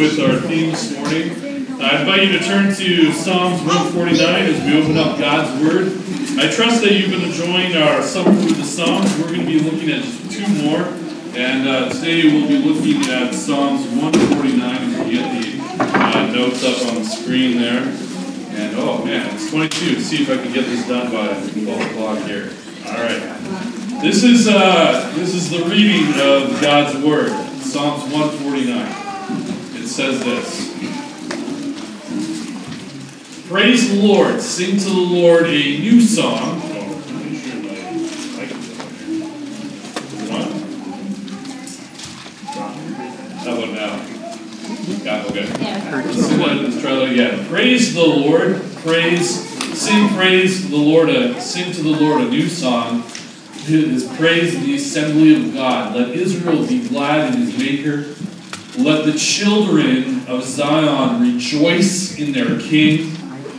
with our theme this morning. I invite you to turn to Psalms 149 as we open up God's Word. I trust that you've been enjoying our Summer through the Psalms. We're going to be looking at just two more. And uh, today we'll be looking at Psalms 149 as we get the uh, notes up on the screen there. And oh man, it's 22. Let's see if I can get this done by 12 o'clock here. All right. This is uh, this is the reading of God's Word. Psalms 149. Says this. Praise the Lord. Sing to the Lord a new song. Again. Praise the Lord. Praise. Sing praise to the Lord. A, sing to the Lord a new song. His praise in the assembly of God. Let Israel be glad in his Maker. Let the children of Zion rejoice in their King.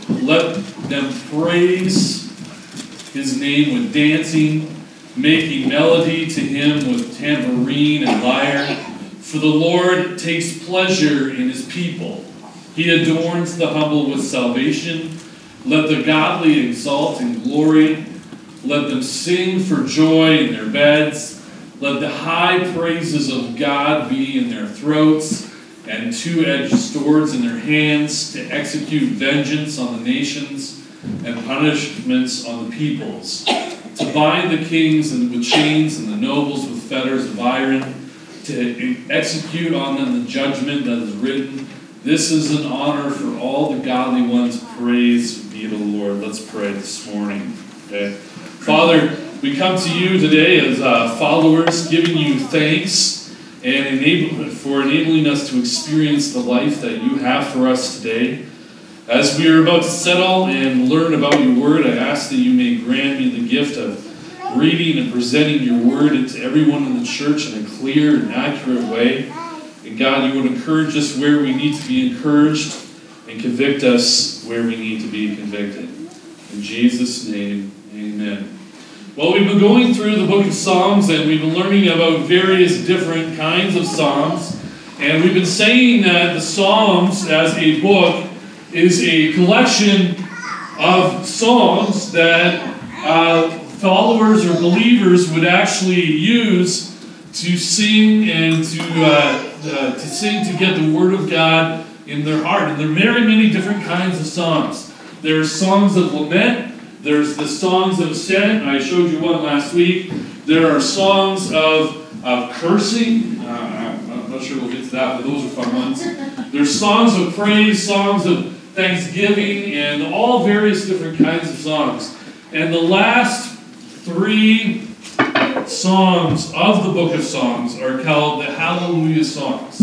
Let them praise his name with dancing, making melody to him with tambourine and lyre. For the Lord takes pleasure in his people. He adorns the humble with salvation. Let the godly exalt in glory. Let them sing for joy in their beds. Let the high praises of God be in their throats and two edged swords in their hands to execute vengeance on the nations and punishments on the peoples, to bind the kings with chains and the nobles with fetters of iron, to execute on them the judgment that is written. This is an honor for all the godly ones. Praise be to the Lord. Let's pray this morning. Okay. Father, we come to you today as uh, followers, giving you thanks and enable, for enabling us to experience the life that you have for us today. As we are about to settle and learn about your word, I ask that you may grant me the gift of reading and presenting your word to everyone in the church in a clear and accurate way. And God, you would encourage us where we need to be encouraged and convict us where we need to be convicted. In Jesus' name, amen. Well, we've been going through the book of Psalms and we've been learning about various different kinds of Psalms. And we've been saying that the Psalms, as a book, is a collection of songs that uh, followers or believers would actually use to sing and to, uh, uh, to sing to get the Word of God in their heart. And there are very many different kinds of songs. There are songs of lament, there's the songs of ascent. I showed you one last week. There are songs of, of cursing. Uh, I'm not sure we'll get to that, but those are fun ones. There's songs of praise, songs of thanksgiving, and all various different kinds of songs. And the last three songs of the book of Songs are called the Hallelujah songs.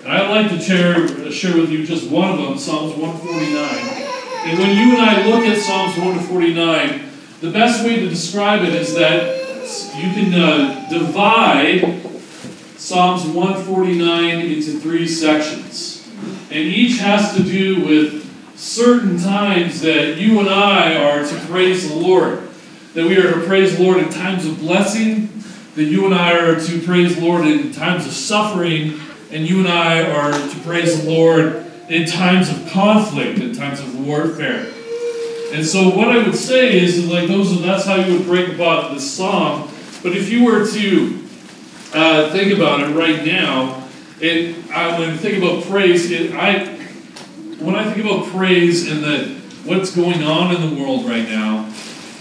And I'd like to share, share with you just one of them, Psalms 149. And when you and I look at Psalms 1 to 49, the best way to describe it is that you can uh, divide Psalms 149 into three sections. And each has to do with certain times that you and I are to praise the Lord. That we are to praise the Lord in times of blessing, that you and I are to praise the Lord in times of suffering, and you and I are to praise the Lord in times of conflict, in times of warfare. And so what I would say is like those that's how you would break apart this psalm. But if you were to uh, think about it right now, it I, when I think about praise, it, I when I think about praise and the what's going on in the world right now,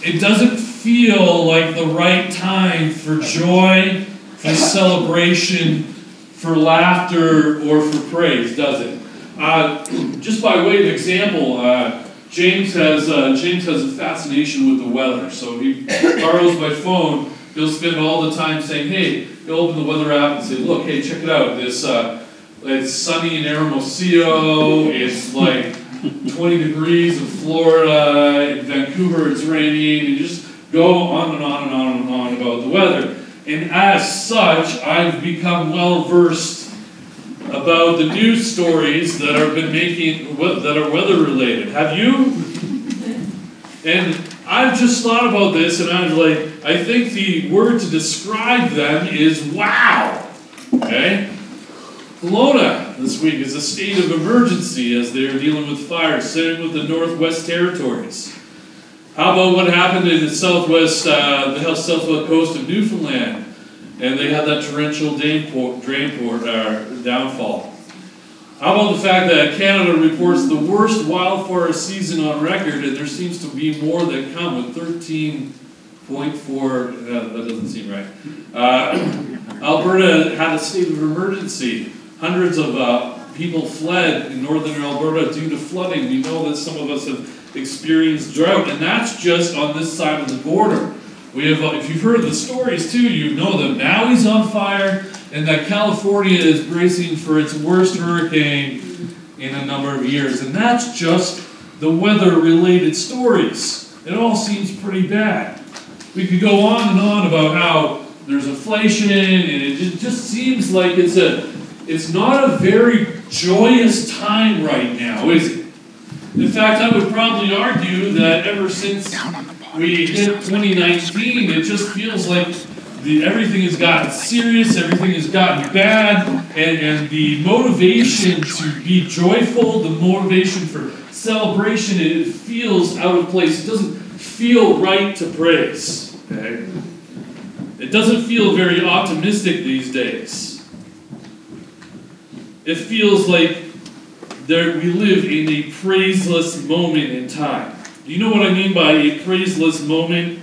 it doesn't feel like the right time for joy, for celebration, for laughter, or for praise, does it? Uh, just by way of example, uh, James has uh, James has a fascination with the weather. So he borrows my phone. He'll spend all the time saying, "Hey," he'll open the weather app and say, "Look, hey, check it out. This uh, it's sunny in Hermosillo. It's like 20 degrees in Florida. In Vancouver, it's raining." And just go on and on and on and on about the weather. And as such, I've become well versed about the news stories that have been making that are weather related. Have you? And I've just thought about this, and I'm like, I think the word to describe them is wow. Okay, Kelowna. this week is a state of emergency as they are dealing with fire, same with the Northwest Territories. How about what happened in the southwest, uh, the southwest coast of Newfoundland, and they had that torrential drain port, drain uh, downfall. How about the fact that Canada reports the worst wildfire season on record, and there seems to be more that come with 13.4. Uh, that doesn't seem right. Uh, Alberta had a state of emergency. Hundreds of uh, people fled in northern Alberta due to flooding. We know that some of us have experienced drought, and that's just on this side of the border. We have, if you've heard the stories too, you know that Maui's on fire and that California is bracing for its worst hurricane in a number of years. And that's just the weather related stories. It all seems pretty bad. We could go on and on about how there's inflation and it just seems like it's a it's not a very joyous time right now, is it? In fact, I would probably argue that ever since we hit 2019, it just feels like the, everything has gotten serious, everything has gotten bad, and, and the motivation to be joyful, the motivation for celebration, it feels out of place. It doesn't feel right to praise. Okay? It doesn't feel very optimistic these days. It feels like there, we live in a praiseless moment in time. Do you know what I mean by a praiseless moment?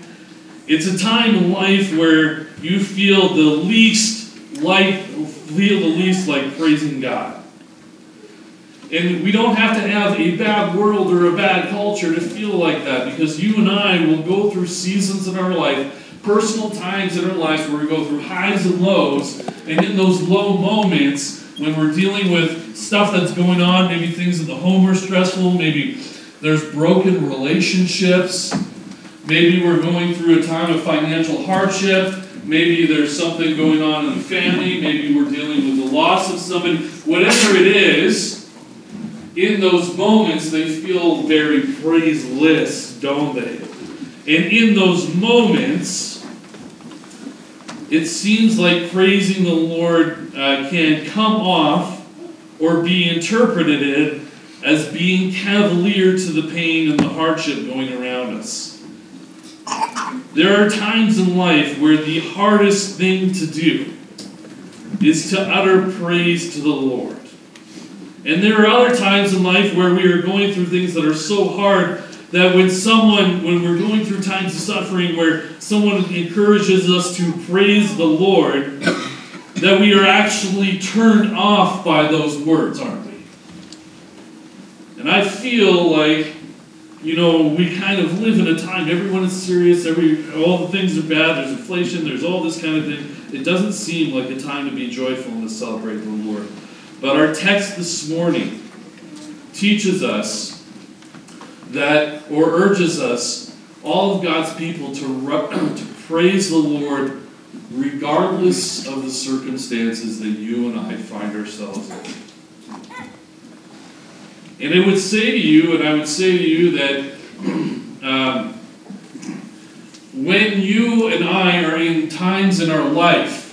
It's a time in life where you feel the least like feel the least like praising God. And we don't have to have a bad world or a bad culture to feel like that because you and I will go through seasons in our life, personal times in our lives where we go through highs and lows. And in those low moments, when we're dealing with stuff that's going on, maybe things at the home are stressful, maybe there's broken relationships, maybe we're going through a time of financial hardship, Maybe there's something going on in the family. Maybe we're dealing with the loss of somebody. Whatever it is, in those moments, they feel very praiseless, don't they? And in those moments, it seems like praising the Lord uh, can come off or be interpreted as being cavalier to the pain and the hardship going around us. There are times in life where the hardest thing to do is to utter praise to the Lord. And there are other times in life where we are going through things that are so hard that when someone, when we're going through times of suffering where someone encourages us to praise the Lord, that we are actually turned off by those words, aren't we? And I feel like you know, we kind of live in a time, everyone is serious, every all the things are bad, there's inflation, there's all this kind of thing. It doesn't seem like a time to be joyful and to celebrate the Lord. But our text this morning teaches us that, or urges us, all of God's people to, to praise the Lord regardless of the circumstances that you and I find ourselves in. And I would say to you, and I would say to you that um, when you and I are in times in our life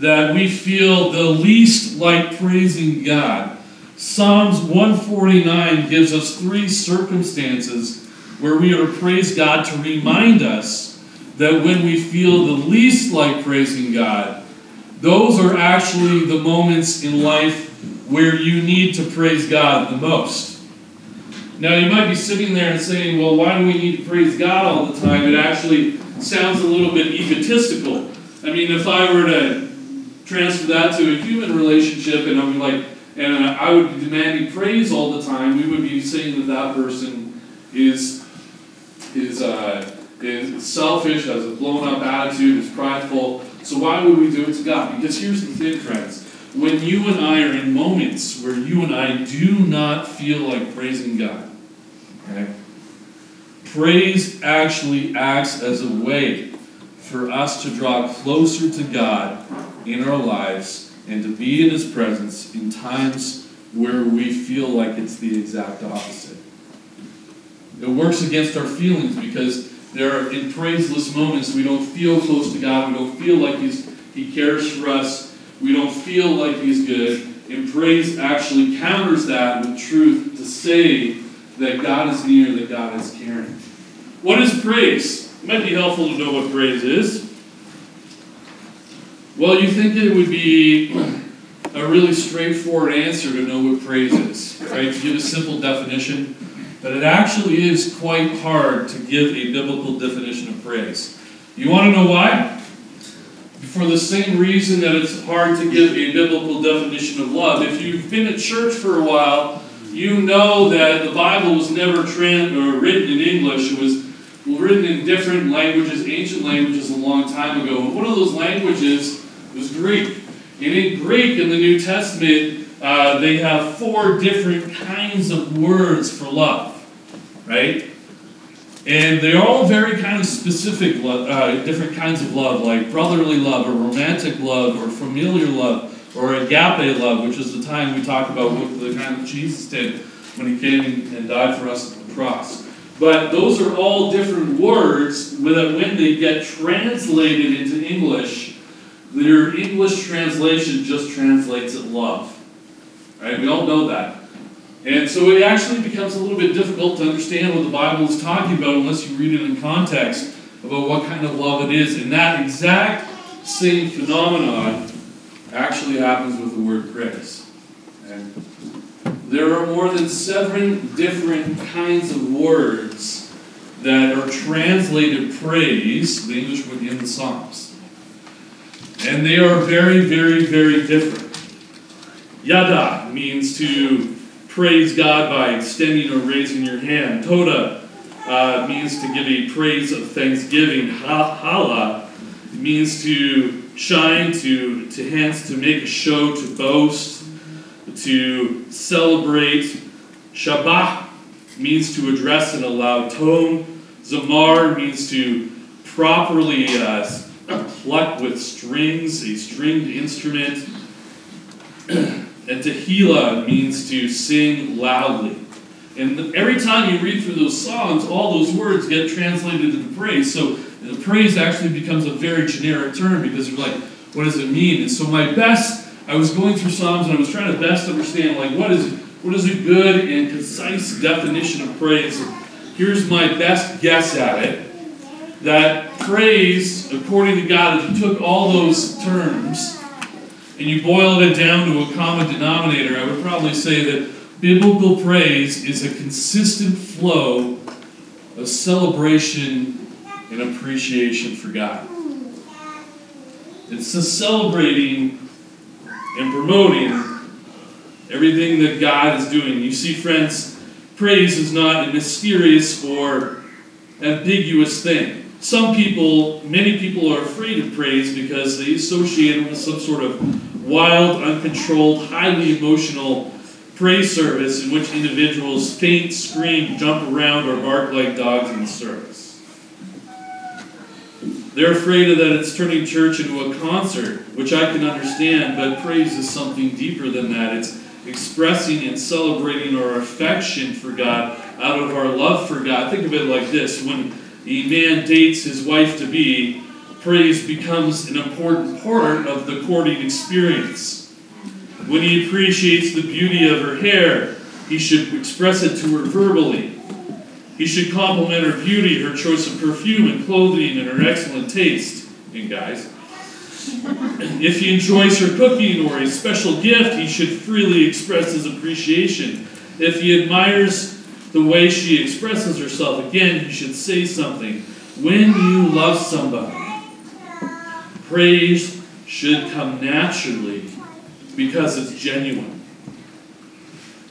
that we feel the least like praising God, Psalms 149 gives us three circumstances where we are to praise God to remind us that when we feel the least like praising God, those are actually the moments in life where you need to praise God the most. Now, you might be sitting there and saying, well, why do we need to praise God all the time? It actually sounds a little bit egotistical. I mean, if I were to transfer that to a human relationship and I'm like, and I would be demanding praise all the time, we would be saying that that person is, is, uh, is selfish, has a blown up attitude, is prideful. So why would we do it to God? Because here's the thing, friends when you and I are in moments where you and I do not feel like praising God, okay? Praise actually acts as a way for us to draw closer to God in our lives and to be in His presence in times where we feel like it's the exact opposite. It works against our feelings because there are in praiseless moments we don't feel close to God, we don't feel like He's, He cares for us, we don't feel like He's good. And praise actually counters that with truth to say that God is near, that God is caring. What is praise? It might be helpful to know what praise is. Well, you think it would be a really straightforward answer to know what praise is, right? To give a simple definition. But it actually is quite hard to give a biblical definition of praise. You want to know why? For the same reason that it's hard to give a biblical definition of love. If you've been at church for a while, you know that the Bible was never trans- or written in English. It was written in different languages, ancient languages, a long time ago. One of those languages was Greek. And in Greek, in the New Testament, uh, they have four different kinds of words for love, right? And they're all very kind of specific, uh, different kinds of love, like brotherly love, or romantic love, or familiar love, or agape love, which is the time we talk about what the kind of Jesus did when he came and died for us on the cross. But those are all different words that when they get translated into English, their English translation just translates it love. Right? We all know that. And so it actually becomes a little bit difficult to understand what the Bible is talking about unless you read it in context about what kind of love it is. And that exact same phenomenon actually happens with the word praise. And there are more than seven different kinds of words that are translated praise, the English word in the Psalms. And they are very, very, very different. Yada means to praise God by extending or raising your hand. Toda uh, means to give a praise of thanksgiving. Ha- hala means to shine, to, to hence to make a show, to boast, to celebrate. Shabach means to address in a loud tone. Zamar means to properly uh, pluck with strings, a stringed instrument. And Tehillah means to sing loudly. And every time you read through those songs, all those words get translated into praise. So the praise actually becomes a very generic term because you're like, what does it mean? And so my best, I was going through Psalms and I was trying to best understand like what is what is a good and concise definition of praise. Here's my best guess at it. That praise, according to God, if you took all those terms and you boiled it down to a common denominator, I would probably say that biblical praise is a consistent flow of celebration and appreciation for God. It's a celebrating and promoting everything that God is doing. You see, friends, praise is not a mysterious or ambiguous thing. Some people, many people are afraid of praise because they associate it with some sort of wild, uncontrolled, highly emotional praise service in which individuals faint, scream, jump around, or bark like dogs in the service. They're afraid of that it's turning church into a concert, which I can understand, but praise is something deeper than that. It's expressing and celebrating our affection for God out of our love for God. Think of it like this when a man dates his wife to be, praise becomes an important part of the courting experience. When he appreciates the beauty of her hair, he should express it to her verbally. He should compliment her beauty, her choice of perfume and clothing, and her excellent taste. And guys, if he enjoys her cooking or a special gift, he should freely express his appreciation. If he admires the way she expresses herself, again, he should say something. When you love somebody, praise should come naturally because it's genuine.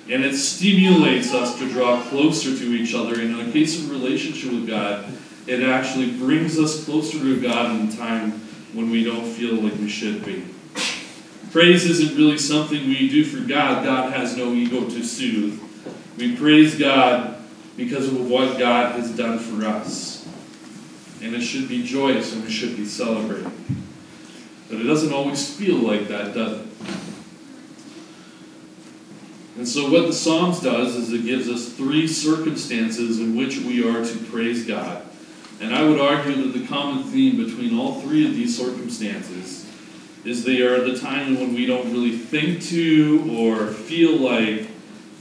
And it stimulates us to draw closer to each other. And in a case of relationship with God, it actually brings us closer to God in a time when we don't feel like we should be. Praise isn't really something we do for God. God has no ego to soothe. We praise God because of what God has done for us. And it should be joyous and we should be celebrating. But it doesn't always feel like that, does it? And so, what the Psalms does is it gives us three circumstances in which we are to praise God. And I would argue that the common theme between all three of these circumstances is they are the time when we don't really think to or feel like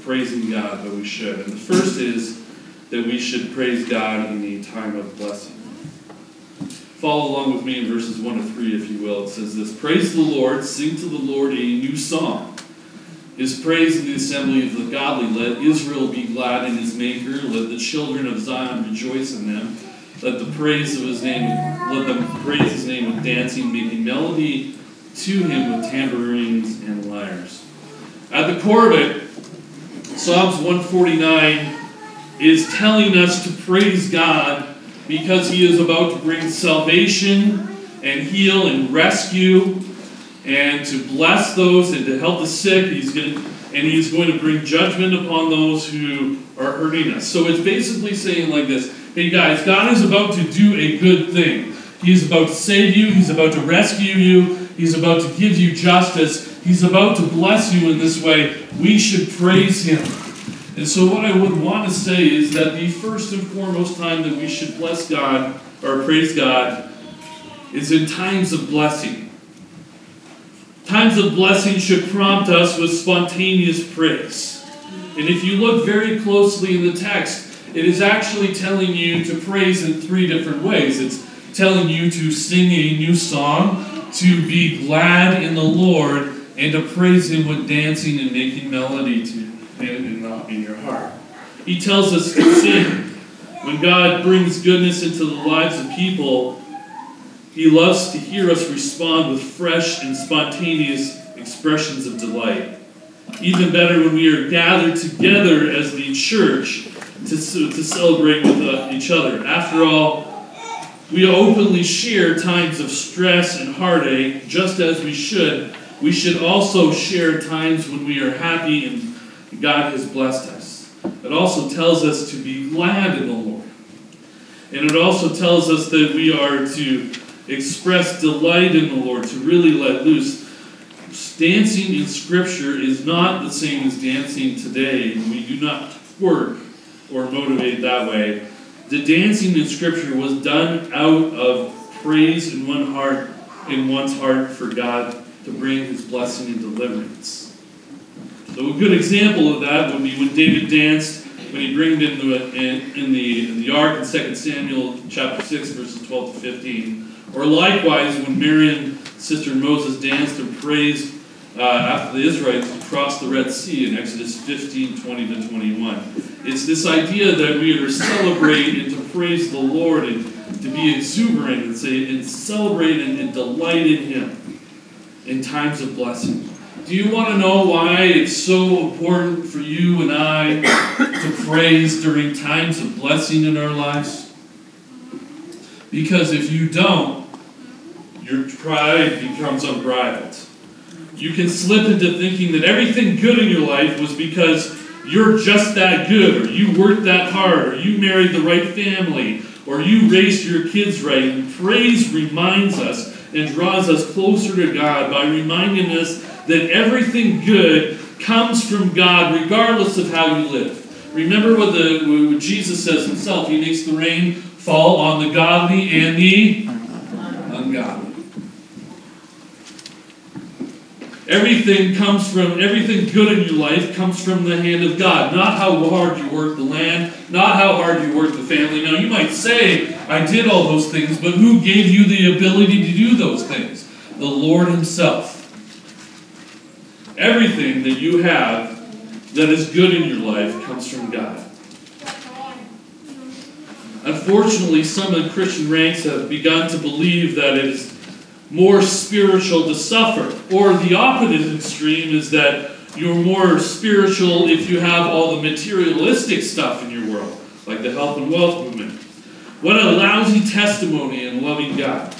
praising God, but we should. And the first is that we should praise God in a time of blessing. Follow along with me in verses 1 to 3, if you will. It says this Praise the Lord, sing to the Lord a new song. His praise in the assembly of the godly. Let Israel be glad in his maker. Let the children of Zion rejoice in them. Let the praise of his name, let them praise his name with dancing, making melody to him with tambourines and lyres. At the core of it, Psalms 149 is telling us to praise God because he is about to bring salvation and heal and rescue and to bless those and to help the sick. He's going to, and he's going to bring judgment upon those who are hurting us. So it's basically saying like this Hey guys, God is about to do a good thing. He is about to save you, He's about to rescue you, He's about to give you justice, He's about to bless you in this way. We should praise Him. And so, what I would want to say is that the first and foremost time that we should bless God or praise God is in times of blessing. Times of blessing should prompt us with spontaneous praise. And if you look very closely in the text, it is actually telling you to praise in three different ways. It's telling you to sing a new song, to be glad in the Lord, and to praise Him with dancing and making melody to in, in your heart. He tells us to sing. When God brings goodness into the lives of people, He loves to hear us respond with fresh and spontaneous expressions of delight. Even better when we are gathered together as the church to, to celebrate with uh, each other. After all, we openly share times of stress and heartache just as we should. We should also share times when we are happy and God has blessed us. It also tells us to be glad in the Lord. And it also tells us that we are to express delight in the Lord, to really let loose. Dancing in Scripture is not the same as dancing today. We do not work or motivate that way. The dancing in Scripture was done out of praise in one heart, in one's heart for God to bring His blessing and deliverance. So a good example of that would be when David danced when he bringed in the, in, in, the, in the ark in 2 Samuel chapter 6, verses 12 to 15. Or likewise, when Miriam, sister Moses, danced and praised uh, after the Israelites crossed the Red Sea in Exodus 15, 20 to 21. It's this idea that we are to celebrate and to praise the Lord and to be exuberant and say and celebrate and, and delight in Him in times of blessing. Do you want to know why it's so important for you and I to praise during times of blessing in our lives? Because if you don't, your pride becomes unbridled. You can slip into thinking that everything good in your life was because you're just that good, or you worked that hard, or you married the right family, or you raised your kids right. And praise reminds us and draws us closer to God by reminding us that everything good comes from God regardless of how you live. Remember what, the, what Jesus says himself He makes the rain fall on the godly and the ungodly. Everything comes from, everything good in your life comes from the hand of God. Not how hard you work the land, not how hard you work the family. Now, you might say, I did all those things, but who gave you the ability to do those things? The Lord Himself. Everything that you have that is good in your life comes from God. Unfortunately, some of the Christian ranks have begun to believe that it is more spiritual to suffer. Or the opposite extreme is that you're more spiritual if you have all the materialistic stuff in your world, like the health and wealth movement. What a lousy testimony in loving God.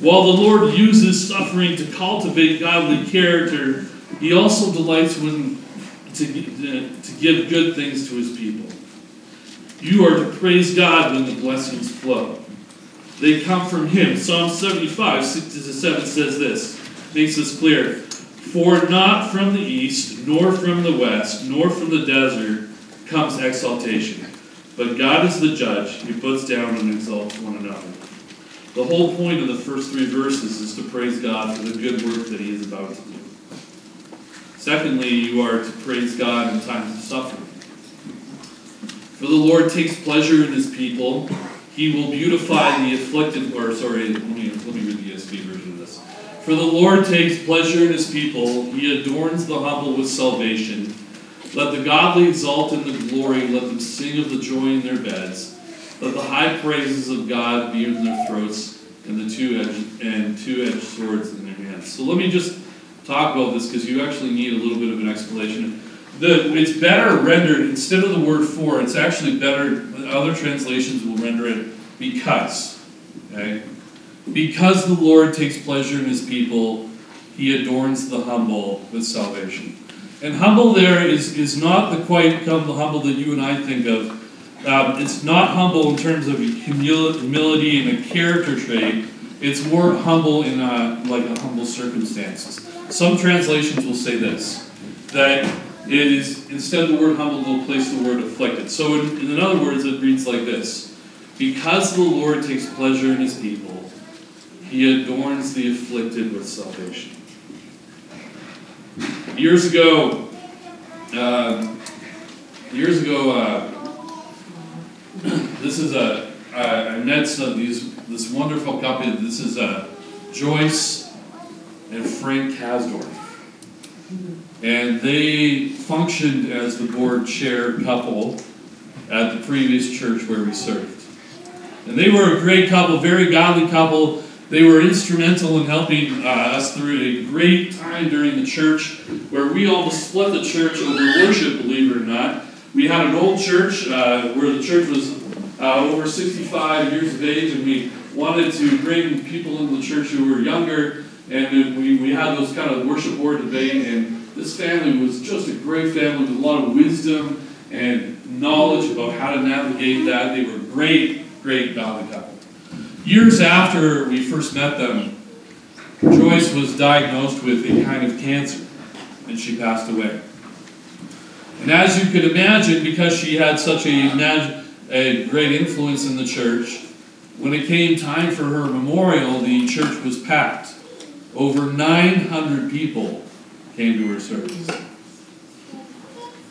While the Lord uses suffering to cultivate godly character, He also delights when to, to give good things to His people. You are to praise God when the blessings flow. They come from Him. Psalm 75, 6 to 7 says this, makes this clear. For not from the east, nor from the west, nor from the desert comes exaltation. But God is the judge, He puts down and exalts one another. The whole point of the first three verses is to praise God for the good work that He is about to do. Secondly, you are to praise God in times of suffering. For the Lord takes pleasure in His people. He will beautify the afflicted, or sorry, let me, let me read the ESV version of this. For the Lord takes pleasure in His people. He adorns the humble with salvation. Let the godly exalt in the glory. Let them sing of the joy in their beds. Let the high praises of God be in their throats and the two-edged and two-edged swords in their hands. So let me just talk about this because you actually need a little bit of an explanation. The, it's better rendered instead of the word for. It's actually better. Other translations will render it because. Okay, because the Lord takes pleasure in His people, He adorns the humble with salvation. And humble there is is not the quite the humble that you and I think of. Um, it's not humble in terms of humility and a character trait. It's more humble in a, like a humble circumstances. Some translations will say this that it is instead of the word humble, they'll place the word afflicted. So, in, in other words, it reads like this: Because the Lord takes pleasure in His people, He adorns the afflicted with salvation. Years ago, uh, years ago. Uh, this is a I met some these this wonderful couple. This is a uh, Joyce and Frank Kasdorf, and they functioned as the board chair couple at the previous church where we served. And they were a great couple, very godly couple. They were instrumental in helping uh, us through a great time during the church where we almost split the church over worship, believe it or not we had an old church uh, where the church was uh, over 65 years of age, and we wanted to bring people into the church who were younger, and we, we had those kind of worship board debate, and this family was just a great family with a lot of wisdom and knowledge about how to navigate that. They were great, great godly couple. Years after we first met them, Joyce was diagnosed with a kind of cancer, and she passed away. And as you could imagine, because she had such a, a great influence in the church, when it came time for her memorial, the church was packed. Over 900 people came to her service.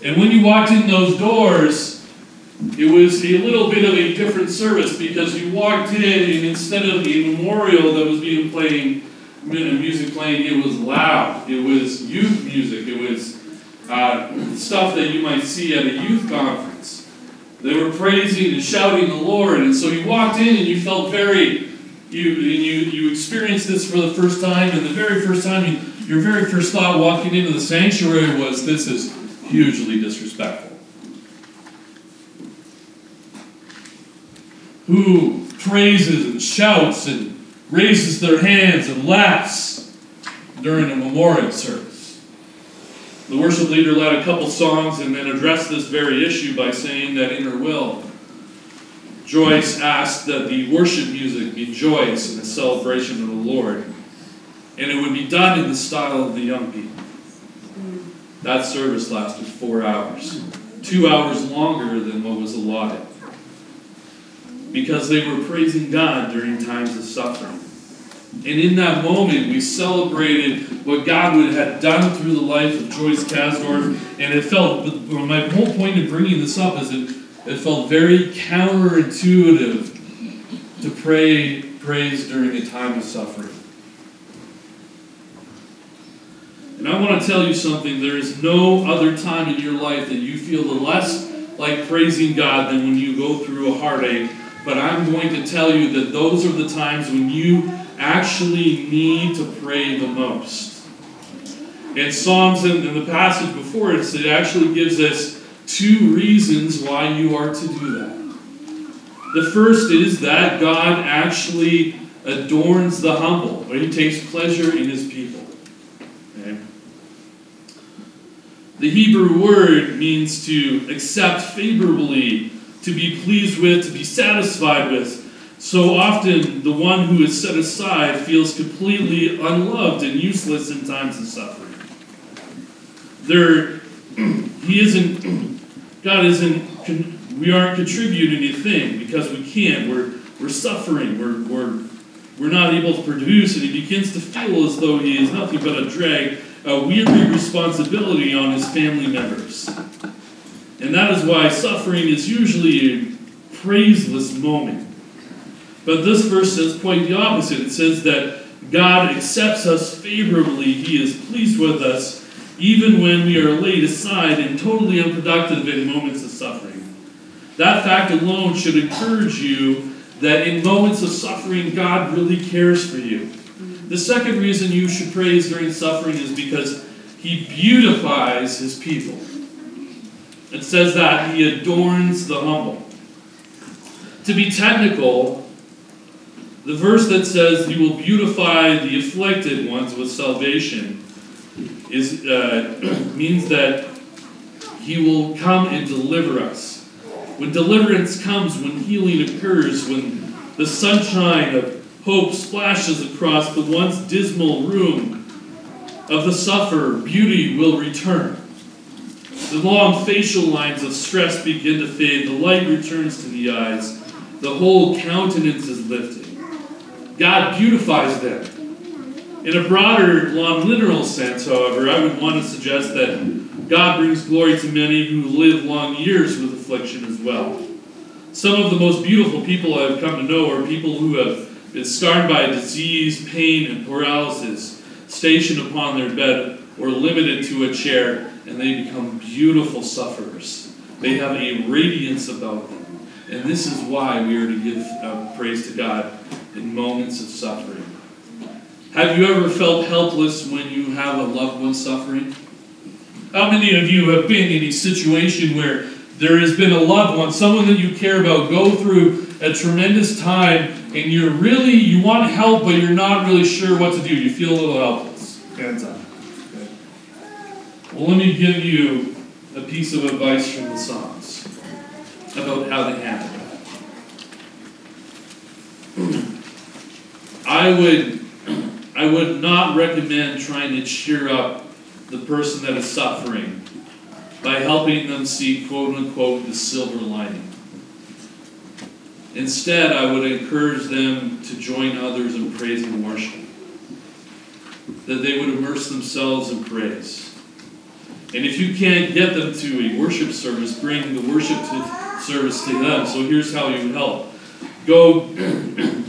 And when you walked in those doors, it was a little bit of a different service because you walked in and instead of the memorial that was being playing, music playing, it was loud. It was youth music. It was uh, stuff that you might see at a youth conference. They were praising and shouting the Lord, and so you walked in and you felt very, you and you you experienced this for the first time, and the very first time, you, your very first thought walking into the sanctuary was, "This is hugely disrespectful." Who praises and shouts and raises their hands and laughs during a memorial service? The worship leader led a couple songs and then addressed this very issue by saying that in her will, Joyce asked that the worship music be joyous in a celebration of the Lord, and it would be done in the style of the young people. That service lasted four hours, two hours longer than what was allotted, because they were praising God during times of suffering. And in that moment, we celebrated what God would have done through the life of Joyce Kasdorf. And it felt, my whole point of bringing this up is it, it felt very counterintuitive to pray praise during a time of suffering. And I want to tell you something. There is no other time in your life that you feel the less like praising God than when you go through a heartache. But I'm going to tell you that those are the times when you actually need to pray the most. And Psalms in the passage before it, it actually gives us two reasons why you are to do that. The first is that God actually adorns the humble, or he takes pleasure in his people. Okay? The Hebrew word means to accept favorably, to be pleased with, to be satisfied with, so often, the one who is set aside feels completely unloved and useless in times of suffering. There, he isn't, God isn't, we aren't contributing anything because we can't. We're, we're suffering. We're, we're we're not able to produce, and he begins to feel as though he is nothing but a drag, a weary responsibility on his family members. And that is why suffering is usually a praiseless moment. But this verse says quite the opposite. It says that God accepts us favorably, He is pleased with us, even when we are laid aside and totally unproductive in moments of suffering. That fact alone should encourage you that in moments of suffering, God really cares for you. The second reason you should praise during suffering is because He beautifies His people. It says that He adorns the humble. To be technical, the verse that says He will beautify the afflicted ones with salvation is, uh, means that He will come and deliver us. When deliverance comes, when healing occurs, when the sunshine of hope splashes across the once dismal room of the sufferer, beauty will return. The long facial lines of stress begin to fade, the light returns to the eyes, the whole countenance is lifted. God beautifies them. In a broader, long literal sense, however, I would want to suggest that God brings glory to many who live long years with affliction as well. Some of the most beautiful people I've come to know are people who have been scarred by disease, pain, and paralysis, stationed upon their bed, or limited to a chair, and they become beautiful sufferers. They have a radiance about them. And this is why we are to give uh, praise to God in moments of suffering. Have you ever felt helpless when you have a loved one suffering? How many of you have been in a situation where there has been a loved one, someone that you care about, go through a tremendous time and you're really, you want help, but you're not really sure what to do? You feel a little helpless. Hands up. Okay. Well, let me give you a piece of advice from the Psalms about how to handle that. I would I would not recommend trying to cheer up the person that is suffering by helping them see quote unquote the silver lining. Instead, I would encourage them to join others in praise and worship. That they would immerse themselves in praise. And if you can't get them to a worship service, bring the worship to, service to them. So here's how you help go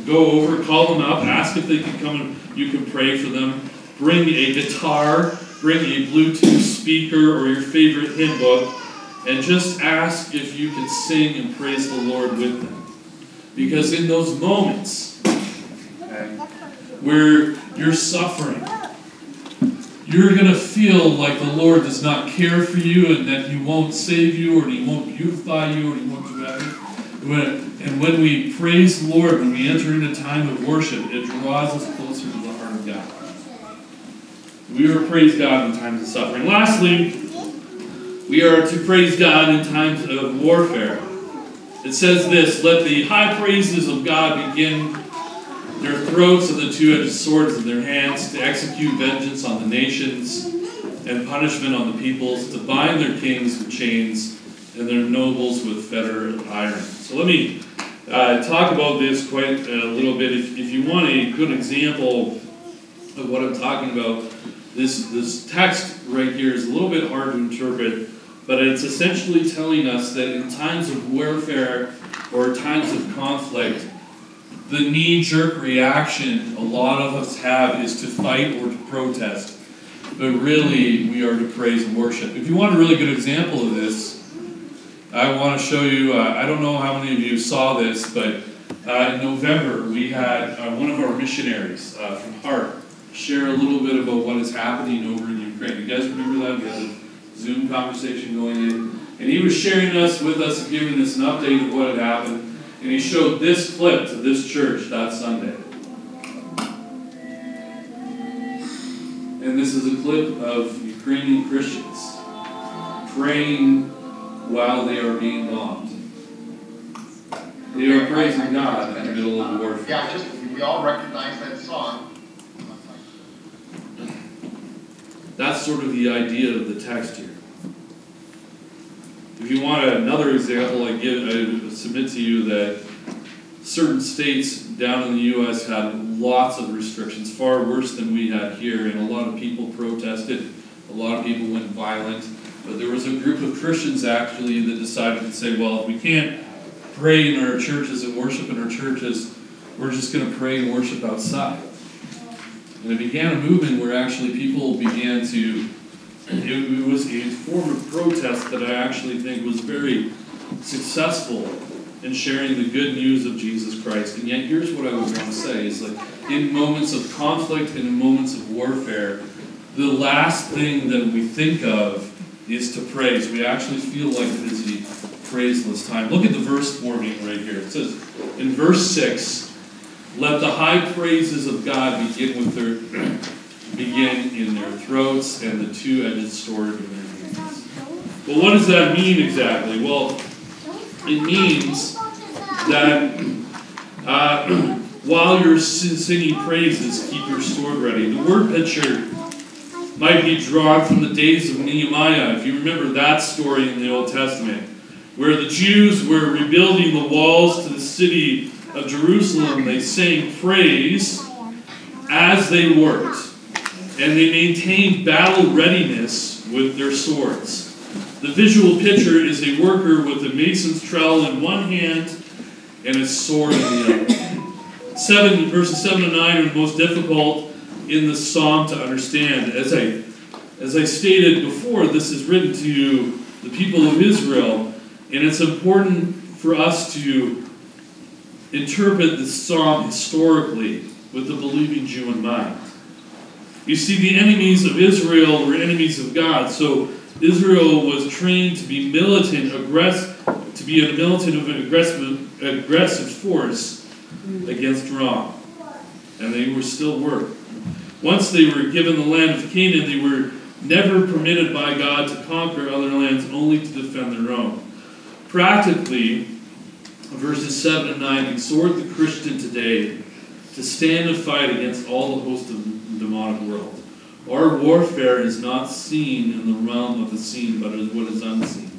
go over, call them up, ask if they can come and you can pray for them. Bring a guitar, bring a Bluetooth speaker or your favorite hymn book, and just ask if you can sing and praise the Lord with them. Because in those moments where you're suffering, you're going to feel like the Lord does not care for you and that He won't save you or He won't beautify you or He won't do anything. And when we praise the Lord, when we enter into time of worship, it draws us closer to the heart of God. We are to praise God in times of suffering. Lastly, we are to praise God in times of warfare. It says this Let the high praises of God begin their throats and the two edged swords in their hands to execute vengeance on the nations and punishment on the peoples, to bind their kings with chains and their nobles with fetter and iron. So let me uh, talk about this quite a little bit. If, if you want a good example of what I'm talking about, this, this text right here is a little bit hard to interpret, but it's essentially telling us that in times of warfare or times of conflict, the knee jerk reaction a lot of us have is to fight or to protest. But really, we are to praise and worship. If you want a really good example of this, I want to show you, uh, I don't know how many of you saw this, but uh, in November we had uh, one of our missionaries uh, from Heart share a little bit about what is happening over in Ukraine. You guys remember that? We had a Zoom conversation going in. And he was sharing us with us and giving us an update of what had happened. And he showed this clip to this church that Sunday. And this is a clip of Ukrainian Christians praying while they are being bombed. They are praising God in the middle of the warfare. Yeah, just we all recognize that song. That's sort of the idea of the text here. If you want another example, I give I submit to you that certain states down in the U.S. had lots of restrictions, far worse than we had here, and a lot of people protested. A lot of people went violent. But there was a group of Christians actually that decided to say, well, if we can't pray in our churches and worship in our churches, we're just going to pray and worship outside. And it began a movement where actually people began to, it, was a form of protest that I actually think was very successful in sharing the good news of Jesus Christ. And yet, here's what I would want to say is like, in moments of conflict and in moments of warfare, the last thing that we think of is to praise. We actually feel like it is a praiseless time. Look at the verse forming right here. It says in verse 6, let the high praises of God begin with their begin in their throats and the two-edged sword in their hands. Well, what does that mean exactly? Well, it means that uh, while you're singing praises, keep your sword ready. The word picture might be drawn from the days of Nehemiah, if you remember that story in the Old Testament, where the Jews were rebuilding the walls to the city of Jerusalem. They sang praise as they worked, and they maintained battle readiness with their swords. The visual picture is a worker with a mason's trowel in one hand and a sword in the other. Seven verses seven to nine are the most difficult in the psalm to understand. As I as I stated before, this is written to the people of Israel, and it's important for us to interpret the psalm historically with the believing Jew in mind. You see, the enemies of Israel were enemies of God, so Israel was trained to be militant, aggress, to be a militant of an aggressive, aggressive force against wrong, and they were still were. Once they were given the land of Canaan, they were never permitted by God to conquer other lands, only to defend their own. Practically, verses 7 and 9 exhort the Christian today to stand and fight against all the host of the demonic world. Our warfare is not seen in the realm of the seen, but in what is unseen.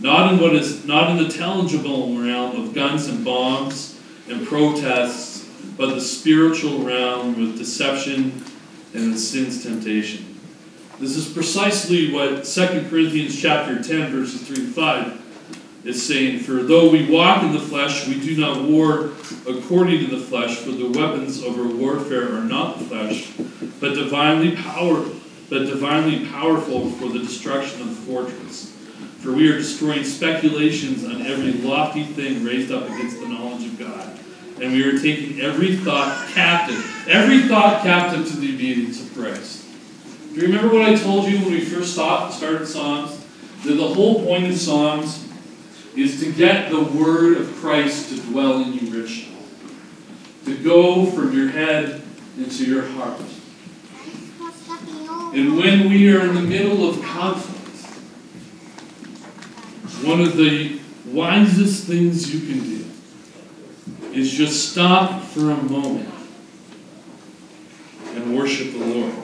Not in what is not in the tangible realm of guns and bombs and protests, but the spiritual realm with deception and sin's temptation. This is precisely what 2 Corinthians chapter 10, verses 3 and 5 is saying, For though we walk in the flesh, we do not war according to the flesh, for the weapons of our warfare are not the flesh, but divinely power, but divinely powerful for the destruction of the fortress. For we are destroying speculations on every lofty thing raised up against the knowledge of God. And we are taking every thought captive, every thought captive to the obedience of Christ. Do you remember what I told you when we first started Psalms? That the whole point of Psalms is to get the word of Christ to dwell in you richly. To go from your head into your heart. And when we are in the middle of conflict, one of the wisest things you can do is just stop for a moment and worship the Lord.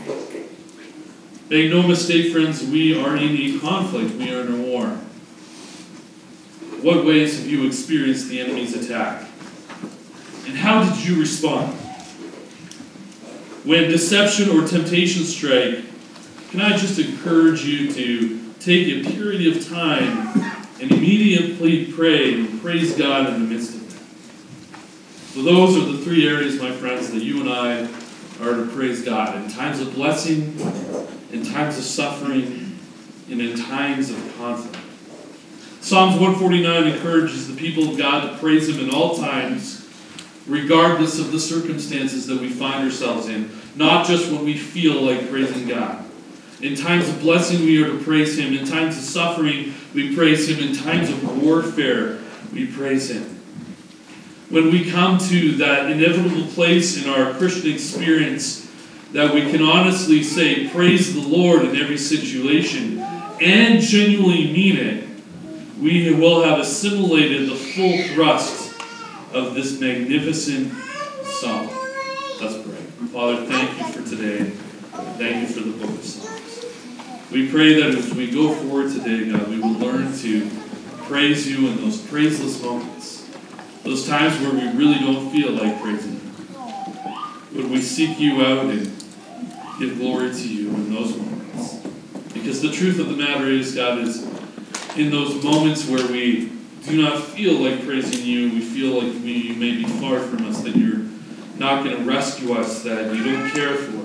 Make no mistake, friends, we are in a conflict, we are in a war. What ways have you experienced the enemy's attack? And how did you respond? When deception or temptation strike, can I just encourage you to take a period of time and immediately pray and praise God in the midst of? So, those are the three areas, my friends, that you and I are to praise God in times of blessing, in times of suffering, and in times of conflict. Psalms 149 encourages the people of God to praise Him in all times, regardless of the circumstances that we find ourselves in, not just when we feel like praising God. In times of blessing, we are to praise Him. In times of suffering, we praise Him. In times of warfare, we praise Him. When we come to that inevitable place in our Christian experience that we can honestly say, Praise the Lord in every situation, and genuinely mean it, we will have assimilated the full thrust of this magnificent psalm. Let's pray. Father, thank you for today. Thank you for the book of Psalms. We pray that as we go forward today, God, we will learn to praise you in those praiseless moments, Those times where we really don't feel like praising you. Would we seek you out and give glory to you in those moments? Because the truth of the matter is, God, is in those moments where we do not feel like praising you, we feel like we, you may be far from us, that you're not going to rescue us, that you don't care for